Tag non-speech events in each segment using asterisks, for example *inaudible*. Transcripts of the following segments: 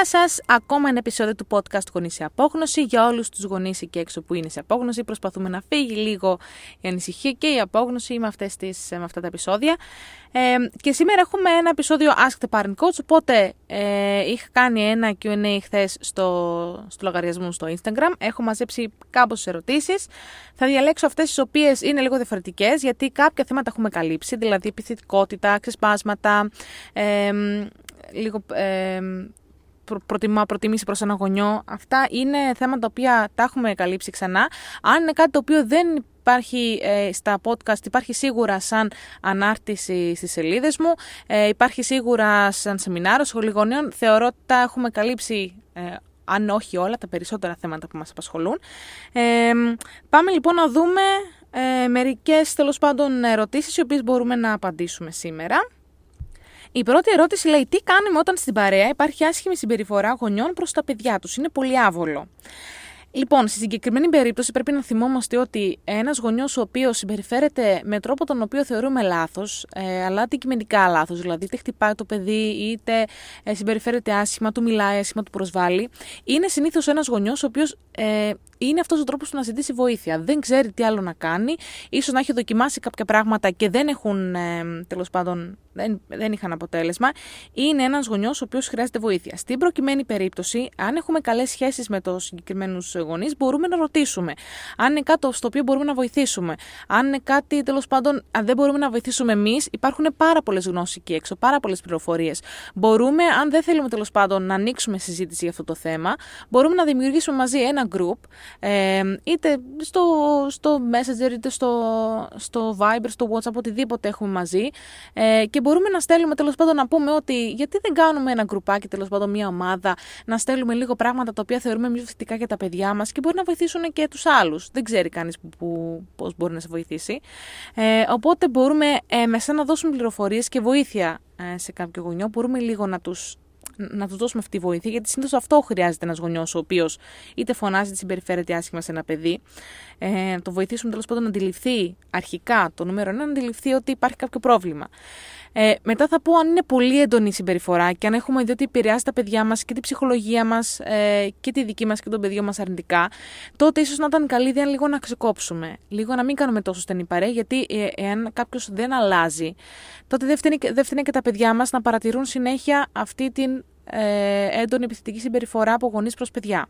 Γεια σας! Ακόμα ένα επεισόδιο του podcast Γονείς σε Απόγνωση. Για όλους τους γονείς εκεί έξω που είναι σε απόγνωση, προσπαθούμε να φύγει λίγο η ανησυχία και η απόγνωση με, αυτές τις, με αυτά τα επεισόδια. Ε, και σήμερα έχουμε ένα επεισόδιο Ask the Parent Coach. Οπότε ε, είχα κάνει ένα QA χθες στο, στο λογαριασμό μου στο Instagram. Έχω μαζέψει κάμποσε ερωτήσεις. Θα διαλέξω αυτές τις οποίες είναι λίγο διαφορετικές, γιατί κάποια θέματα έχουμε καλύψει, δηλαδή επιθετικότητα, ξεσπάσματα. Ε, λίγο ε, προτιμά, προτιμήσει προς ένα γονιό. Αυτά είναι θέματα τα οποία τα έχουμε καλύψει ξανά. Αν είναι κάτι το οποίο δεν υπάρχει ε, στα podcast, υπάρχει σίγουρα σαν ανάρτηση στις σελίδες μου, ε, υπάρχει σίγουρα σαν σεμινάριο σχοληγονίων. Θεωρώ ότι τα έχουμε καλύψει ε, αν όχι όλα, τα περισσότερα θέματα που μας απασχολούν. Ε, πάμε λοιπόν να δούμε ε, μερικές τέλος πάντων ερωτήσεις οι οποίες μπορούμε να απαντήσουμε σήμερα. Η πρώτη ερώτηση λέει: Τι κάνουμε όταν στην παρέα υπάρχει άσχημη συμπεριφορά γονιών προς τα παιδιά τους; Είναι πολύ άβολο. Λοιπόν, στη συγκεκριμένη περίπτωση πρέπει να θυμόμαστε ότι ένας γονιός ο οποίος συμπεριφέρεται με τρόπο τον οποίο θεωρούμε λάθος, ε, αλλά αντικειμενικά λάθος, δηλαδή είτε χτυπάει το παιδί, είτε ε, συμπεριφέρεται άσχημα, του μιλάει άσχημα, του προσβάλλει, είναι συνήθως ένας γονιός ο οποίος ε, είναι αυτός ο τρόπος του να ζητήσει βοήθεια. Δεν ξέρει τι άλλο να κάνει, ίσως να έχει δοκιμάσει κάποια πράγματα και δεν έχουν ε, τέλος πάντων δεν, δεν είχαν αποτέλεσμα, είναι ένας γονιός ο οποίος χρειάζεται βοήθεια. Στην προκειμένη περίπτωση, αν έχουμε καλές σχέσεις με του συγκεκριμένους γονείς, μπορούμε να ρωτήσουμε. Αν είναι κάτι στο οποίο μπορούμε να βοηθήσουμε. Αν είναι κάτι, τέλος πάντων, αν δεν μπορούμε να βοηθήσουμε εμείς, υπάρχουν πάρα πολλές γνώσεις εκεί έξω, πάρα πολλές πληροφορίες. Μπορούμε, αν δεν θέλουμε τέλος πάντων να ανοίξουμε συζήτηση για αυτό το θέμα, μπορούμε να δημιουργήσουμε μαζί ένα group, ε, είτε στο, στο Messenger, είτε στο, στο Viber, στο WhatsApp, οτιδήποτε έχουμε μαζί. Ε, και μπορούμε να στέλνουμε τέλος πάντων να πούμε ότι γιατί δεν κάνουμε ένα γκρουπάκι, τέλος πάντων μια ομάδα, να στέλνουμε λίγο πράγματα τα οποία θεωρούμε μη θετικά για τα παιδιά μας και μπορεί να βοηθήσουν και τους άλλους. Δεν ξέρει κανείς πώς μπορεί να σε βοηθήσει. Ε, οπότε μπορούμε ε, μέσα να δώσουμε πληροφορίες και βοήθεια ε, σε κάποιο γονιό. Μπορούμε λίγο να τους να τους δώσουμε αυτή τη βοήθεια, γιατί συνήθως αυτό χρειάζεται ένας γονιός, ο οποίος είτε φωνάζει είτε συμπεριφέρεται άσχημα σε ένα παιδί. Ε, να το βοηθήσουμε τέλος πάντων να αντιληφθεί αρχικά το νούμερο ένα, να αντιληφθεί ότι υπάρχει κάποιο πρόβλημα. Ε, μετά θα πω αν είναι πολύ έντονη η συμπεριφορά και αν έχουμε δει ότι επηρεάζει τα παιδιά μας και την ψυχολογία μας ε, και τη δική μας και των παιδιών μας αρνητικά, τότε ίσως να ήταν καλή ιδέα λίγο να ξεκόψουμε. Λίγο να μην κάνουμε τόσο στενή παρέα, γιατί ε, εάν κάποιος δεν αλλάζει, τότε δεν φταίνει, δεν και τα παιδιά μας να παρατηρούν συνέχεια αυτή την ε, έντονη επιθετική συμπεριφορά από γονείς προς παιδιά.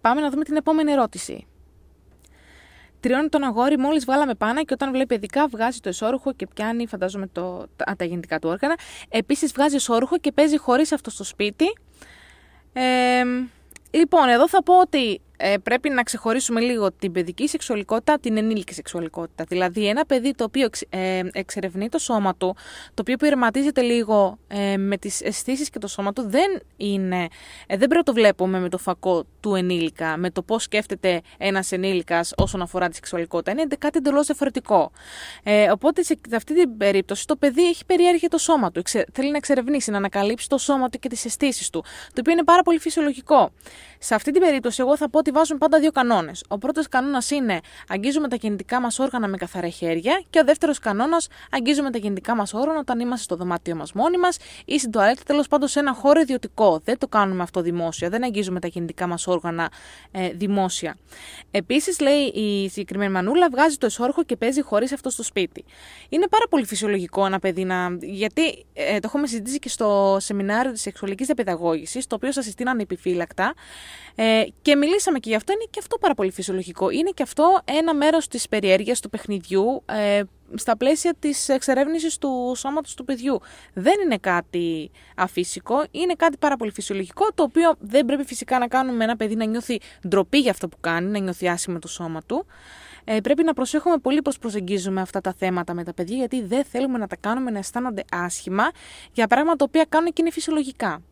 Πάμε να δούμε την επόμενη ερώτηση. Τριώνει τον αγόρι μόλις βγάλαμε πάνω και όταν βλέπει ειδικά βγάζει το εσόρουχο και πιάνει, φαντάζομαι, το, τα, τα γεννητικά του όργανα. Επίσης βγάζει εσόρουχο και παίζει χωρίς αυτό στο σπίτι. Ε, λοιπόν, εδώ θα πω ότι ε, πρέπει να ξεχωρίσουμε λίγο την παιδική σεξουαλικότητα από την ενήλικη σεξουαλικότητα. Δηλαδή, ένα παιδί το οποίο ε, εξερευνεί το σώμα του, το οποίο πειραματίζεται λίγο ε, με τις αισθήσεις και το σώμα του, δεν είναι. Ε, δεν πρέπει να το βλέπουμε με το φακό του ενήλικα, με το πώς σκέφτεται ένας ενήλικας όσον αφορά τη σεξουαλικότητα. Είναι κάτι εντελώς διαφορετικό. Ε, οπότε, σε αυτή την περίπτωση, το παιδί έχει περιέργεια το σώμα του. θέλει να εξερευνήσει, να ανακαλύψει το σώμα του και τις αισθήσεις του, το οποίο είναι πάρα πολύ φυσιολογικό. Σε αυτή την περίπτωση, εγώ θα πω ότι βάζουν πάντα δύο κανόνες. Ο πρώτος κανόνας είναι αγγίζουμε τα κινητικά μας όργανα με καθαρά χέρια και ο δεύτερος κανόνας αγγίζουμε τα κινητικά μας όργανα όταν είμαστε στο δωμάτιο μας μόνοι μας ή στην τουαλέτα, τέλος πάντων σε ένα χώρο ιδιωτικό. Δεν το κάνουμε αυτό δημόσια, δεν αγγίζουμε τα κινητικά μας όργανα ε, δημόσια. Επίσης, λέει η συγκεκριμένη μανούλα, βγάζει το εσόρχο και παίζει χωρίς αυτό στο σπίτι. Είναι πάρα πολύ φυσιολογικό ένα παιδί να. Γιατί ε, το έχουμε συζητήσει και στο σεμινάριο της σεξουαλικής διαπαιδαγώγησης, το οποίο σας συστήνανε επιφύλακτα. Ε, και μιλήσαμε και γι' αυτό. Είναι και αυτό πάρα πολύ φυσιολογικό. Είναι και αυτό ένα μέρος της περιέργειας του παιχνιδιού ε, στα πλαίσια της εξερεύνησης του σώματος του παιδιού. Δεν είναι κάτι αφύσικο, είναι κάτι πάρα πολύ φυσιολογικό, το οποίο δεν πρέπει φυσικά να κάνουμε ένα παιδί να νιώθει ντροπή για αυτό που κάνει, να νιώθει άσχημα το σώμα του. Ε, πρέπει να προσέχουμε πολύ πώς προσεγγίζουμε αυτά τα θέματα με τα παιδιά, γιατί δεν θέλουμε να τα κάνουμε να αισθάνονται άσχημα για πράγματα τα οποία κάνουν και είναι φυσιολογικά.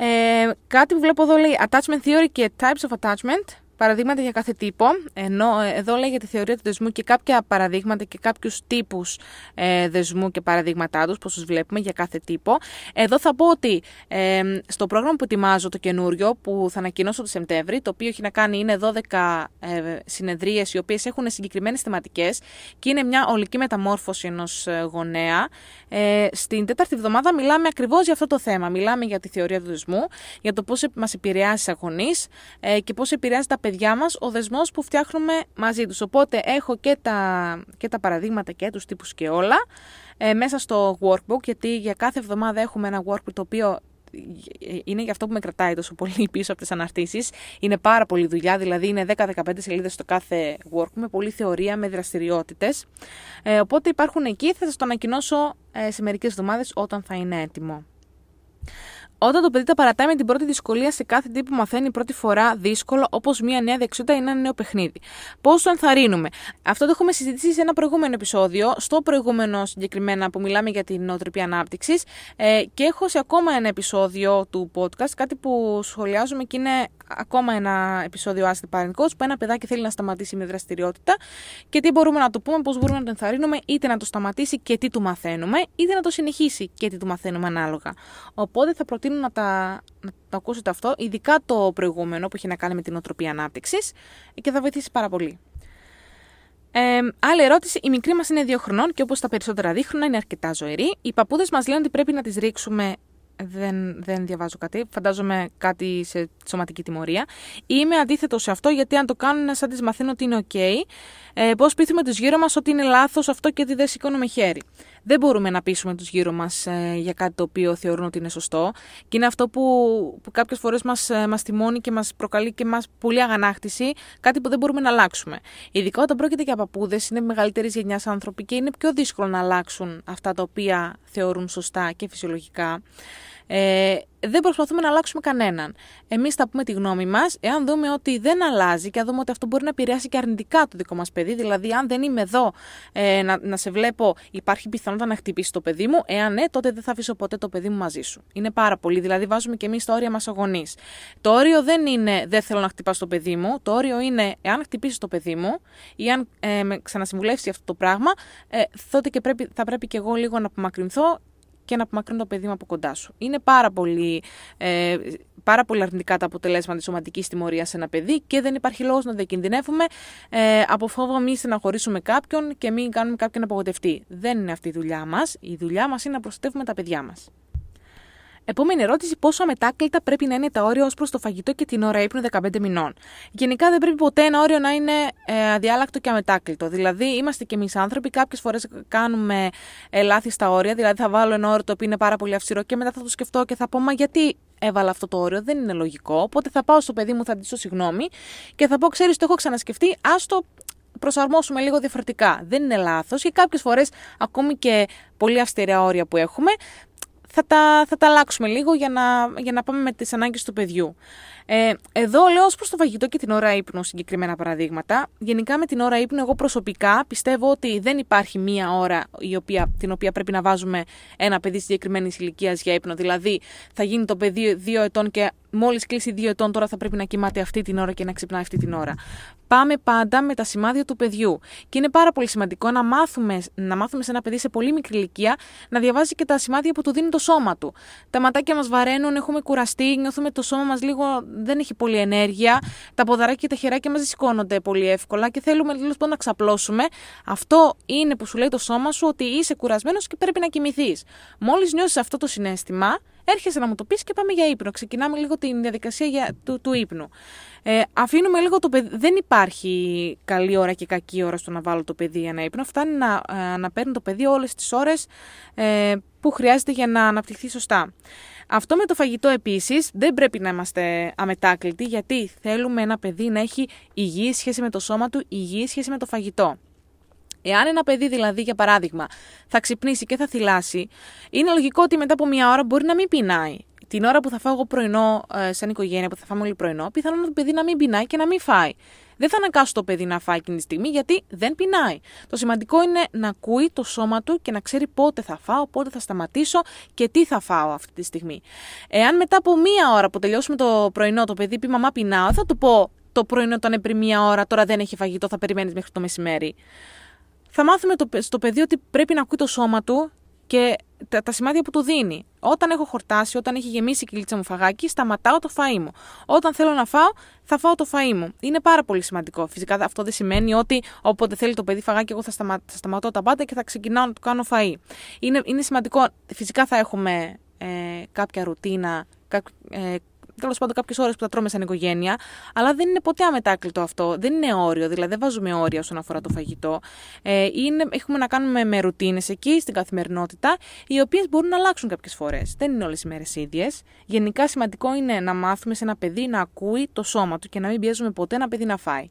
Ε, κάτι που βλέπω εδώ λέει attachment theory και types of attachment. Παραδείγματα για κάθε τύπο, ενώ ε, εδώ λέει για τη θεωρία του δεσμού και κάποια παραδείγματα και κάποιους τύπους ε, δεσμού και παραδείγματά τους, πώς τους βλέπουμε για κάθε τύπο. Εδώ θα πω ότι ε, στο πρόγραμμα που ετοιμάζω το καινούριο, που θα ανακοινώσω το Σεπτέμβρη, το οποίο έχει να κάνει είναι 12 ε, συνεδρίες οι οποίες έχουν συγκεκριμένες θεματικές και είναι μια ολική μεταμόρφωση ενός ε, γονέα. Ε, στην τέταρτη εβδομάδα μιλάμε ακριβώς για αυτό το θέμα. Μιλάμε για τη θεωρία του δεσμού, για το πώς μας επηρεάζει σαν γονείς ε, και πώς επηρεάζει τα παιδιά μας ο δεσμός που φτιάχνουμε μαζί τους. Οπότε έχω και τα, και τα παραδείγματα και τους τύπους και όλα ε, μέσα στο workbook, γιατί για κάθε εβδομάδα έχουμε ένα workbook το οποίο είναι γι' αυτό που με κρατάει τόσο πολύ *laughs* πίσω από τις αναρτήσεις. Είναι πάρα πολύ δουλειά, δηλαδή είναι 10-15 σελίδες στο κάθε workbook με πολλή θεωρία, με δραστηριότητες. Ε, οπότε υπάρχουν εκεί, θα σας το ανακοινώσω ε, σε μερικές εβδομάδες όταν θα είναι έτοιμο. Όταν το παιδί τα παρατάει με την πρώτη δυσκολία σε κάθε τι που μαθαίνει πρώτη φορά δύσκολο, όπως μια νέα δεξιότητα ή ένα νέο παιχνίδι. Πώς το ενθαρρύνουμε; Αυτό το έχουμε συζητήσει σε ένα προηγούμενο επεισόδιο, στο προηγούμενο συγκεκριμένα που μιλάμε για την νοοτροπία ανάπτυξης. Ε, και έχω σε ακόμα ένα επεισόδιο του podcast, κάτι που σχολιάζουμε και είναι ακόμα ένα επεισόδιο Ask the Parent Coach, που ένα παιδάκι θέλει να σταματήσει μια δραστηριότητα και τι μπορούμε να του πούμε, πώς μπορούμε να το ενθαρρύνουμε, είτε να το σταματήσει και τι του μαθαίνουμε, είτε να το συνεχίσει και τι του μαθαίνουμε ανάλογα. Οπότε θα προτείνω να, τα, να το ακούσετε αυτό, ειδικά το προηγούμενο που έχει να κάνει με την οτροπή ανάπτυξης και θα βοηθήσει πάρα πολύ. Ε, άλλη ερώτηση. Η μικρή μας είναι δύο χρονών και όπως τα περισσότερα δείχνουν είναι αρκετά ζωηρή. Οι παππούδες μας λένε ότι πρέπει να τις ρίξουμε δεν, δεν διαβάζω κάτι. Φαντάζομαι κάτι σε σωματική τιμωρία. Είμαι αντίθετο σε αυτό γιατί αν το κάνουν σαν τις μαθαίνω ότι είναι OK, ε, πώς πείθουμε τους γύρω μας ότι είναι λάθος αυτό και ότι δεν σηκώνουμε χέρι. Δεν μπορούμε να πείσουμε τους γύρω μας ε, για κάτι το οποίο θεωρούν ότι είναι σωστό. Και είναι αυτό που, που κάποιες φορές μας ε, μας τιμώνει και μας προκαλεί και μας πολύ αγανάκτηση, κάτι που δεν μπορούμε να αλλάξουμε. Ειδικά όταν πρόκειται για παππούδες, είναι μεγαλύτερης γενιάς άνθρωποι και είναι πιο δύσκολο να αλλάξουν αυτά τα οποία θεωρούν σωστά και φυσιολογικά. Ε, δεν προσπαθούμε να αλλάξουμε κανέναν. Εμείς θα πούμε τη γνώμη μας, εάν δούμε ότι δεν αλλάζει και αν δούμε ότι αυτό μπορεί να επηρεάσει και αρνητικά το δικό μας παιδί. Δηλαδή, αν δεν είμαι εδώ ε, να, να σε βλέπω, υπάρχει πιθανότητα να χτυπήσεις το παιδί μου. Εάν ναι, τότε δεν θα αφήσω ποτέ το παιδί μου μαζί σου. Είναι πάρα πολύ. Δηλαδή, βάζουμε και εμείς τα όρια μας γονείς. Το όριο δεν είναι δεν θέλω να χτυπάς το παιδί μου. Το όριο είναι εάν χτυπήσεις το παιδί μου ή αν ε, με ξανασυμβουλεύσεις αυτό το πράγμα, ε, τότε και πρέπει, θα πρέπει και εγώ λίγο να απομακρυνθώ και να απομακρύνει το παιδί μου από κοντά σου. Είναι πάρα πολύ, ε, πάρα πολύ αρνητικά τα αποτελέσματα της σωματικής τιμωρίας σε ένα παιδί και δεν υπάρχει λόγος να διακινδυνεύουμε ε, από φόβο μη στεναχωρήσουμε κάποιον και μην κάνουμε κάποιον απογοητευτεί. Δεν είναι αυτή η δουλειά μας. Η δουλειά μας είναι να προστατεύουμε τα παιδιά μας. Επόμενη ερώτηση: Πόσο αμετάκλητα πρέπει να είναι τα όρια ως προς το φαγητό και την ώρα ύπνου 15 μηνών. Γενικά δεν πρέπει ποτέ ένα όριο να είναι ε, αδιάλακτο και αμετάκλητο. Δηλαδή, είμαστε και εμείς άνθρωποι, κάποιες φορές κάνουμε ε, λάθη στα όρια. Δηλαδή, θα βάλω ένα όριο το οποίο είναι πάρα πολύ αυστηρό και μετά θα το σκεφτώ και θα πω, Μα γιατί έβαλα αυτό το όριο, δεν είναι λογικό. Οπότε θα πάω στο παιδί μου, θα ζητήσω συγγνώμη και θα πω, Ξέρεις, το έχω ξανασκεφτεί, άστο προσαρμόσουμε λίγο διαφορετικά. Δεν είναι λάθος και κάποιες φορές, ακόμη και πολύ αυστηρά όρια που έχουμε, θα τα, θα τα αλλάξουμε λίγο για να, για να πάμε με τις ανάγκες του παιδιού. Ε, εδώ λέω ως προς το φαγητό και την ώρα ύπνου συγκεκριμένα παραδείγματα. Γενικά με την ώρα ύπνου εγώ προσωπικά πιστεύω ότι δεν υπάρχει μία ώρα η οποία, την οποία πρέπει να βάζουμε ένα παιδί συγκεκριμένης ηλικίας για ύπνο. Δηλαδή θα γίνει το παιδί δύο ετών και μόλις κλείσει δύο ετών, τώρα θα πρέπει να κοιμάται αυτή την ώρα και να ξυπνάει αυτή την ώρα. Πάμε πάντα με τα σημάδια του παιδιού. Και είναι πάρα πολύ σημαντικό να μάθουμε, να μάθουμε σε ένα παιδί σε πολύ μικρή ηλικία να διαβάζει και τα σημάδια που του δίνει το σώμα του. Τα ματάκια μας βαραίνουν, έχουμε κουραστεί, νιώθουμε το σώμα μας λίγο δεν έχει πολύ ενέργεια, τα ποδαράκια και τα χεράκια μα δεν σηκώνονται πολύ εύκολα και θέλουμε λίγο να ξαπλώσουμε. Αυτό είναι που σου λέει το σώμα σου ότι είσαι κουρασμένος και πρέπει να κοιμηθείς. Μόλις νιώσεις αυτό το συνέστημα, έρχεσαι να μου το πεις και πάμε για ύπνο. Ξεκινάμε λίγο τη διαδικασία για, του, του ύπνου. Ε, αφήνουμε λίγο το παιδί. Δεν υπάρχει καλή ώρα και κακή ώρα στο να βάλω το παιδί για ένα ύπνο. Φτάνει να, ε, να παίρνει το παιδί όλες τις ώρες ε, που χρειάζεται για να αναπτυχθεί σωστά. Αυτό με το φαγητό επίσης δεν πρέπει να είμαστε αμετάκλητοι γιατί θέλουμε ένα παιδί να έχει υγιή σχέση με το σώμα του, υγιή σχέση με το φαγητό. Εάν ένα παιδί, δηλαδή, για παράδειγμα, θα ξυπνήσει και θα θυλάσει, είναι λογικό ότι μετά από μία ώρα μπορεί να μην πεινάει. Την ώρα που θα φάω εγώ πρωινό, ε, σαν οικογένεια, που θα φάμε όλοι πρωινό, πιθανόν το παιδί να μην πεινάει και να μην φάει. Δεν θα αναγκάσω το παιδί να φάει εκείνη τη στιγμή γιατί δεν πεινάει. Το σημαντικό είναι να ακούει το σώμα του και να ξέρει πότε θα φάω, πότε θα σταματήσω και τι θα φάω αυτή τη στιγμή. Εάν μετά από μία ώρα που τελειώσουμε το πρωινό το παιδί πει Μαμά πεινάω, θα του πω το πρωινό όταν είναι πριν μία ώρα, τώρα δεν έχει φαγητό, θα περιμένεις μέχρι το μεσημέρι. Θα μάθουμε το, στο παιδί ότι πρέπει να ακούει το σώμα του και τα, τα σημάδια που του δίνει. Όταν έχω χορτάσει, όταν έχει γεμίσει η κυλίτσα μου φαγάκι, σταματάω το φαΐ μου. Όταν θέλω να φάω, θα φάω το φαΐ μου. Είναι πάρα πολύ σημαντικό. Φυσικά αυτό δεν σημαίνει ότι όποτε θέλει το παιδί φαγάκι, εγώ θα, σταμα, θα σταματώ τα πάντα και θα ξεκινάω να του κάνω φαΐ. Είναι, είναι σημαντικό. Φυσικά θα έχουμε ε, κάποια ρουτίνα, ε, τέλος πάντων κάποιες ώρες που τα τρώμε σαν οικογένεια, αλλά δεν είναι ποτέ αμετάκλητο αυτό. Δεν είναι όριο, δηλαδή δεν βάζουμε όρια όσον αφορά το φαγητό. Ε, είναι, έχουμε να κάνουμε με ρουτίνες εκεί στην καθημερινότητα, οι οποίες μπορούν να αλλάξουν κάποιες φορές. Δεν είναι όλες οι μέρες ίδιες. Γενικά σημαντικό είναι να μάθουμε σε ένα παιδί να ακούει το σώμα του και να μην πιέζουμε ποτέ ένα παιδί να φάει.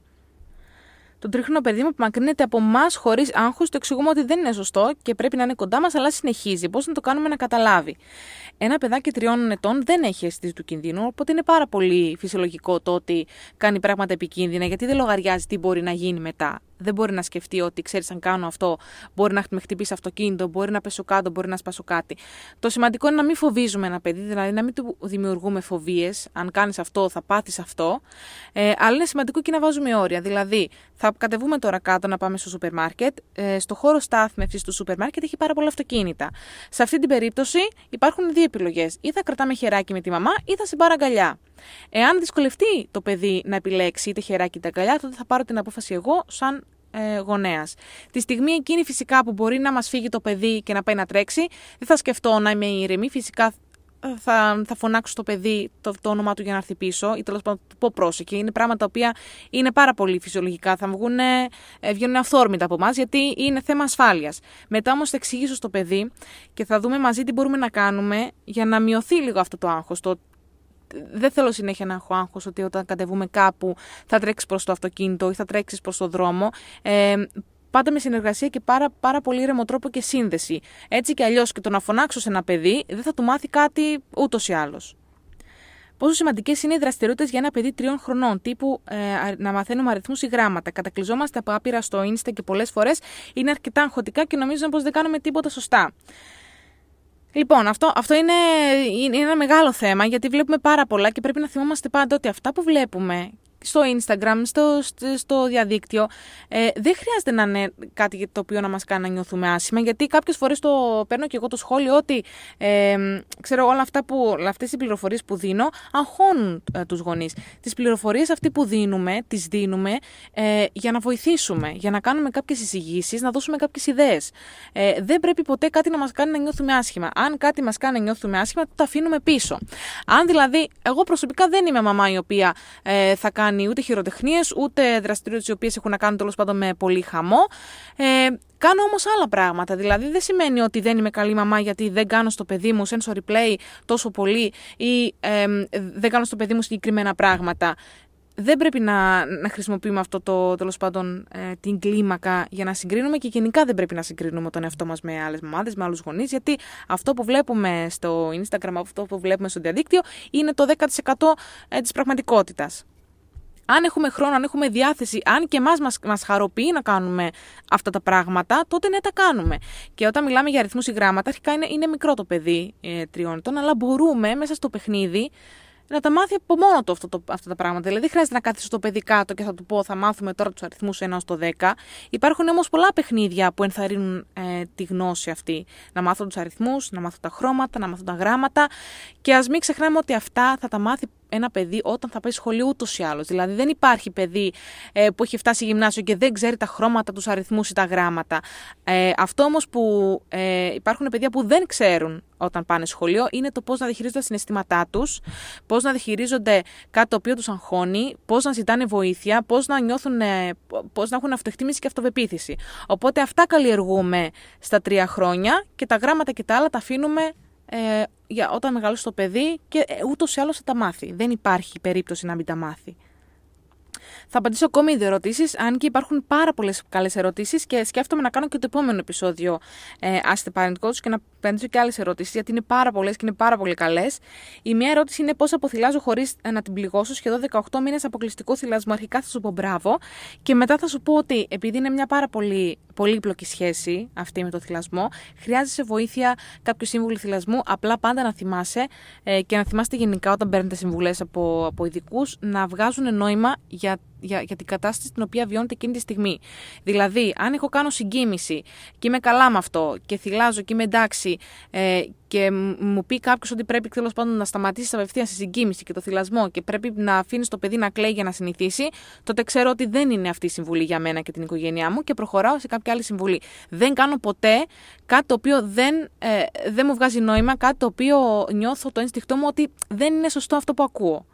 Το τρίχρονο παιδί μου απομακρύνεται από εμάς χωρίς άγχος, το εξηγούμε ότι δεν είναι σωστό και πρέπει να είναι κοντά μας, αλλά συνεχίζει. Πώς να το κάνουμε να καταλάβει; Ένα παιδάκι τριών ετών δεν έχει αισθήσει του κινδύνου, οπότε είναι πάρα πολύ φυσιολογικό το ότι κάνει πράγματα επικίνδυνα, γιατί δεν λογαριάζει τι μπορεί να γίνει μετά δεν μπορεί να σκεφτεί ότι ξέρεις, αν κάνω αυτό, μπορεί να με χτυπήσει αυτοκίνητο, μπορεί να πέσω κάτω, μπορεί να σπάσω κάτι. Το σημαντικό είναι να μην φοβίζουμε ένα παιδί, δηλαδή να μην του δημιουργούμε φοβίες. Αν κάνεις αυτό, θα πάθεις αυτό. Ε, αλλά είναι σημαντικό και να βάζουμε όρια. Δηλαδή, θα κατεβούμε τώρα κάτω να πάμε στο σούπερ μάρκετ. Ε, στο χώρο στάθμευσης του σούπερ μάρκετ έχει πάρα πολλά αυτοκίνητα. Σε αυτή την περίπτωση υπάρχουν δύο επιλογές. Ή θα κρατάμε χεράκι με τη μαμά, ή θα σε πάρω αγκαλιά. Εάν δυσκολευτεί το παιδί να επιλέξει είτε χεράκι είτε αγκαλιά, τότε θα πάρω την απόφαση εγώ, σαν ε, γονέας. Τη στιγμή εκείνη φυσικά που μπορεί να μας φύγει το παιδί και να πάει να τρέξει, δεν θα σκεφτώ να είμαι ηρεμή. Φυσικά ε, θα, θα φωνάξω στο παιδί το, το όνομά του για να έρθει πίσω ή τέλος πάντων πω πρόσεχε. Είναι πράγματα τα οποία είναι πάρα πολύ φυσιολογικά. Θα βγουν, ε, βγαίνουν αυθόρμητα από εμάς γιατί είναι θέμα ασφάλειας. Μετά όμως θα εξηγήσω στο παιδί και θα δούμε μαζί τι μπορούμε να κάνουμε για να μειωθεί λίγο αυτό το άγχος. Το δεν θέλω συνέχεια να έχω άγχος ότι όταν κατεβούμε κάπου θα τρέξεις προς το αυτοκίνητο ή θα τρέξεις προς το δρόμο. Ε, πάντα με συνεργασία και πάρα, πάρα πολύ ήρεμο τρόπο και σύνδεση. Έτσι και αλλιώς και το να φωνάξω σε ένα παιδί δεν θα του μάθει κάτι ούτως ή άλλως. Πόσο σημαντικές είναι οι δραστηριότητες για ένα παιδί τριών χρονών, τύπου ε, να μαθαίνουμε αριθμούς ή γράμματα. Κατακλυζόμαστε από άπειρα στο Insta και πολλές φορές είναι αρκετά αγχωτικά και νομίζουμε πως δεν κάνουμε τίποτα σωστά. Λοιπόν, αυτό, αυτό είναι, είναι ένα μεγάλο θέμα γιατί βλέπουμε πάρα πολλά και πρέπει να θυμόμαστε πάντα ότι αυτά που βλέπουμε στο Instagram, στο, στο διαδίκτυο, ε, δεν χρειάζεται να είναι κάτι το οποίο να μας κάνει να νιώθουμε άσχημα, γιατί κάποιες φορές το παίρνω και εγώ το σχόλιο ότι, ε, ξέρω, όλα αυτά που, αυτές οι πληροφορίες που δίνω αγχώνουν ε, τους γονείς. Τις πληροφορίες αυτή που δίνουμε, τις δίνουμε ε, για να βοηθήσουμε, για να κάνουμε κάποιες εισηγήσεις, να δώσουμε κάποιες ιδέες. Ε, δεν πρέπει ποτέ κάτι να μας κάνει να νιώθουμε άσχημα. Αν κάτι μας κάνει να νιώθουμε άσχημα, το αφήνουμε πίσω. Αν δηλαδή, εγώ προσωπικά δεν είμαι μαμά η οποία ε, θα κάνει κάνει ούτε χειροτεχνίες, ούτε δραστηριότητες οι οποίες έχουν να κάνουν τέλος πάντων με πολύ χαμό. Ε, κάνω όμως άλλα πράγματα. Δηλαδή δεν σημαίνει ότι δεν είμαι καλή μαμά γιατί δεν κάνω στο παιδί μου sensory play τόσο πολύ ή ε, δεν κάνω στο παιδί μου συγκεκριμένα πράγματα. Δεν πρέπει να, να χρησιμοποιούμε αυτό το τέλος πάντων ε, την κλίμακα για να συγκρίνουμε και γενικά δεν πρέπει να συγκρίνουμε τον εαυτό μας με άλλες μαμάδες, με άλλους γονείς, γιατί αυτό που βλέπουμε στο Instagram, αυτό που βλέπουμε στο διαδίκτυο είναι το 10% της πραγματικότητας αν έχουμε χρόνο, αν έχουμε διάθεση, αν και εμάς μας, μας χαροποιεί να κάνουμε αυτά τα πράγματα, τότε ναι, τα κάνουμε. Και όταν μιλάμε για αριθμούς ή γράμματα, αρχικά είναι, είναι μικρό το παιδί ε, τριών ετών, αλλά μπορούμε μέσα στο παιχνίδι να τα μάθει από μόνο του αυτό το, αυτά τα πράγματα. Δηλαδή, δεν χρειάζεται να κάθεσαι το παιδί κάτω και θα του πω θα μάθουμε τώρα τους αριθμούς 1 στο 10. Υπάρχουν όμως πολλά παιχνίδια που ενθαρρύνουν ε, τη γνώση αυτή. Να μάθω τους αριθμούς, να μάθω τα χρώματα, να μάθω τα γράμματα. Και ας μην ξεχνάμε ότι αυτά θα τα μάθει ένα παιδί όταν θα πάει σχολείο ούτως ή άλλως. Δηλαδή, δεν υπάρχει παιδί ε, που έχει φτάσει γυμνάσιο και δεν ξέρει τα χρώματα, τους αριθμούς ή τα γράμματα. Ε, αυτό όμως που ε, υπάρχουν παιδιά που δεν ξέρουν όταν πάνε σχολείο είναι το πώς να διαχειρίζονται τα συναισθήματά τους, πώς να διαχειρίζονται κάτι το οποίο τους αγχώνει, πώς να ζητάνε βοήθεια, πώς να νιώθουν, ε, πώς να έχουν αυτοεκτίμηση και αυτοπεποίθηση. Οπότε αυτά καλλιεργούμε στα τρία χρόνια και τα γράμματα και τα άλλα τα αφήνουμε ε, για όταν μεγαλώσει το παιδί και ε, ούτως ή άλλως θα τα μάθει. Δεν υπάρχει περίπτωση να μην τα μάθει. Θα απαντήσω ακόμη δύο ερωτήσεις, αν και υπάρχουν πάρα πολλές καλές ερωτήσεις και σκέφτομαι να κάνω και το επόμενο επεισόδιο ε, Ask the Parent Coach και να απαντήσω και άλλες ερωτήσεις, γιατί είναι πάρα πολλές και είναι πάρα πολύ καλές. Η μία ερώτηση είναι πώς αποθυλάζω χωρίς να την πληγώσω σχεδόν 18 μήνες αποκλειστικό θυλασμό. Αρχικά θα σου πω μπράβο και μετά θα σου πω ότι επειδή είναι μια πάρα πολύ πολύπλοκη σχέση αυτή με το θυλασμό, χρειάζεσαι βοήθεια κάποιου σύμβουλου θυλασμού. Απλά πάντα να θυμάσαι ε, και να θυμάστε γενικά όταν παίρνετε συμβουλές από, από ειδικούς να βγάζουν νόημα για για, για την κατάσταση την οποία βιώνετε εκείνη τη στιγμή. Δηλαδή, αν έχω κάνω συγκίνηση και είμαι καλά με αυτό και θυλάζω και είμαι εντάξει ε, και μου πει κάποιος ότι πρέπει τέλος πάντων να σταματήσει απευθείας στη συγκίνηση και το θυλασμό και πρέπει να αφήνεις το παιδί να κλαίει για να συνηθίσει, τότε ξέρω ότι δεν είναι αυτή η συμβουλή για μένα και την οικογένειά μου και προχωράω σε κάποια άλλη συμβουλή. Δεν κάνω ποτέ κάτι το οποίο δεν, ε, δεν μου βγάζει νόημα, κάτι το οποίο νιώθω το ένστικτό μου ότι δεν είναι σωστό αυτό που ακούω.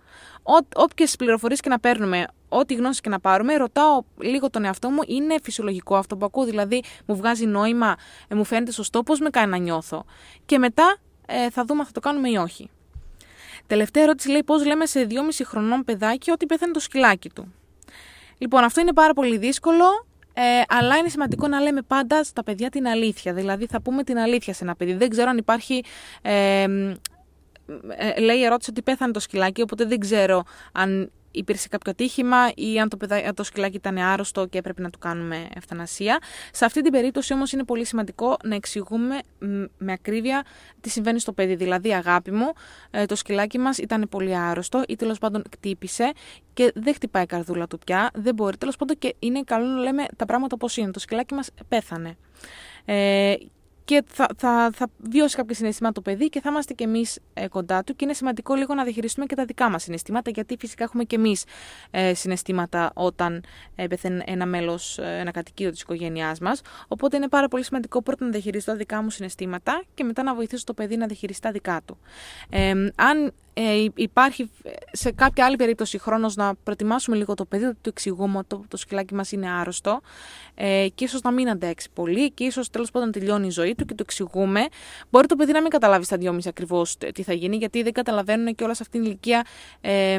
Όποιες πληροφορίες και να παίρνουμε, ό,τι γνώση και να πάρουμε, ρωτάω λίγο τον εαυτό μου, είναι φυσιολογικό αυτό που ακούω, δηλαδή μου βγάζει νόημα, ε, μου φαίνεται σωστό, πώς με κάνει να νιώθω. Και μετά ε, θα δούμε αν θα το κάνουμε ή όχι. Τελευταία ερώτηση λέει πώς λέμε σε 2,5 χρονών παιδάκι ότι πέθανε το σκυλάκι του. Λοιπόν, αυτό είναι πάρα πολύ δύσκολο, ε, αλλά είναι σημαντικό να λέμε πάντα στα παιδιά την αλήθεια. Δηλαδή, θα πούμε την αλήθεια σε ένα παιδί. Δεν ξέρω αν υπάρχει ε, ε, λέει η ερώτηση ότι πέθανε το σκυλάκι, οπότε δεν ξέρω αν υπήρξε κάποιο ατύχημα ή αν το, παιδά, το σκυλάκι ήταν άρρωστο και έπρεπε να του κάνουμε ευθανασία. Σε αυτή την περίπτωση όμως είναι πολύ σημαντικό να εξηγούμε με ακρίβεια τι συμβαίνει στο παιδί. Δηλαδή, αγάπη μου, ε, το σκυλάκι μας ήταν πολύ άρρωστο ή τέλος πάντων κτύπησε και δεν χτυπάει η καρδούλα του πια, δεν μπορεί. Τέλος πάντων και είναι καλό να λέμε τα πράγματα όπως είναι. Το σκυλάκι μας πέθανε. Ε, και θα, θα, θα βιώσει κάποια συναισθήματα το παιδί και θα είμαστε κι εμείς ε, κοντά του. Και είναι σημαντικό λίγο να διαχειριστούμε και τα δικά μας συναισθήματα, γιατί φυσικά έχουμε κι εμείς ε, συναισθήματα όταν ε, πεθαίνει ένα μέλος, ε, ένα κατοικείο της οικογένειάς μας. Οπότε είναι πάρα πολύ σημαντικό πρώτα να διαχειριστώ τα δικά μου συναισθήματα και μετά να βοηθήσω το παιδί να διαχειριστεί τα δικά του. Ε, αν ε, υπάρχει σε κάποια άλλη περίπτωση χρόνος να προετοιμάσουμε λίγο το παιδί, ότι το εξηγούμε ότι το, το σκυλάκι μας είναι άρρωστο ε, και ίσως να μην αντέξει πολύ και ίσως τέλος πάντων τελειώνει η ζωή του και το εξηγούμε. Μπορεί το παιδί να μην καταλάβει στα δυόμιση ακριβώς τι θα γίνει, γιατί δεν καταλαβαίνουν και όλα σε αυτήν την ηλικία ε,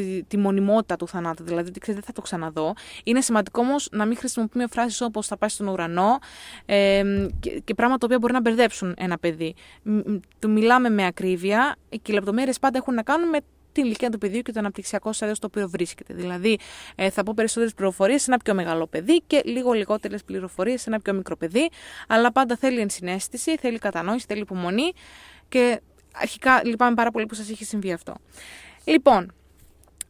τη, τη μονιμότητα του θανάτου. Δηλαδή, δεν δεν θα το ξαναδώ. Είναι σημαντικό όμως να μην χρησιμοποιούμε φράσεις όπως θα πάει στον ουρανό ε, και, και πράγματα τα οποία μπορεί να μπερδέψουν ένα παιδί. Του μιλάμε με ακρίβεια και οι λεπτομέρειες πάντα έχουν να κάνουν με την ηλικία του παιδιού και το αναπτυξιακό στάδιο στο οποίο βρίσκεται. Δηλαδή, ε, θα πω περισσότερες πληροφορίες σε ένα πιο μεγάλο παιδί και λίγο λιγότερες πληροφορίες σε ένα πιο μικρό παιδί. Αλλά πάντα θέλει ενσυναίσθηση, θέλει κατανόηση, θέλει υπομονή και αρχικά λυπάμαι πάρα πολύ που σας έχει συμβεί αυτό. Λοιπόν,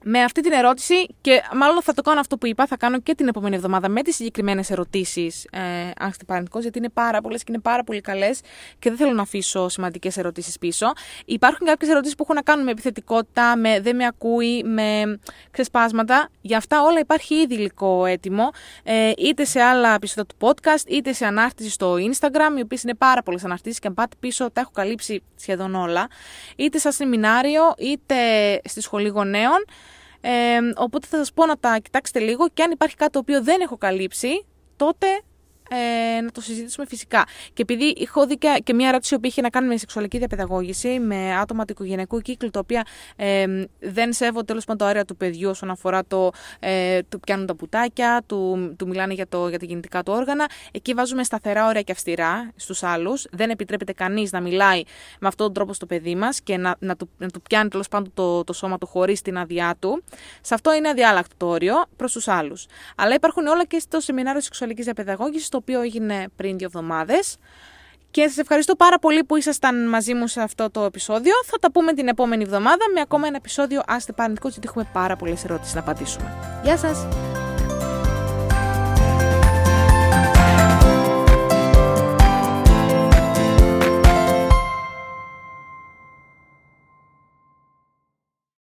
με αυτή την ερώτηση και μάλλον θα το κάνω αυτό που είπα, θα κάνω και την επόμενη εβδομάδα με τις συγκεκριμένες ερωτήσεις, ε, αν είστε παρεντικό, γιατί είναι πάρα πολλές και είναι πάρα πολύ καλές και δεν θέλω να αφήσω σημαντικές ερωτήσεις πίσω. Υπάρχουν κάποιες ερωτήσεις που έχουν να κάνουν με επιθετικότητα, με δεν με ακούει, με ξεσπάσματα. Για αυτά όλα υπάρχει ήδη υλικό έτοιμο, ε, είτε σε άλλα επεισόδια του podcast, είτε σε ανάρτηση στο Instagram, οι οποίες είναι πάρα πολλές αναρτήσεις και αν πάτε πίσω τα έχω καλύψει σχεδόν όλα, είτε σαν σεμινάριο, είτε στη σχολή γονέων. Ε, οπότε θα σας πω να τα κοιτάξετε λίγο και αν υπάρχει κάτι το οποίο δεν έχω καλύψει, τότε ε, να το συζητήσουμε φυσικά. Και επειδή έχω δει και, μια ερώτηση που είχε να κάνει με σεξουαλική διαπαιδαγώγηση, με άτομα του οικογενειακού κύκλου, τα οποία ε, δεν σέβονται τέλος πάντων το αέρα του παιδιού όσον αφορά το, ε, του πιάνουν τα πουτάκια, του, του μιλάνε για, το, για τα γεννητικά του όργανα. Εκεί βάζουμε σταθερά όρια και αυστηρά στους άλλους. Δεν επιτρέπεται κανείς να μιλάει με αυτόν τον τρόπο στο παιδί μας και να, να, του, να του πιάνει τέλος πάντων το, το σώμα του χωρίς την άδειά του. Σε αυτό είναι αδιάλακτο το όριο προς τους άλλους. Αλλά υπάρχουν όλα και στο σεμινάριο σεξουαλικής διαπαιδαγώγησης, το οποίο έγινε πριν δύο εβδομάδες. Και σας ευχαριστώ πάρα πολύ που ήσασταν μαζί μου σε αυτό το επεισόδιο. Θα τα πούμε την επόμενη εβδομάδα με ακόμα ένα επεισόδιο Άστε Παρνητικό, γιατί έχουμε πάρα πολλές ερώτησεις να απαντήσουμε. Γεια σας!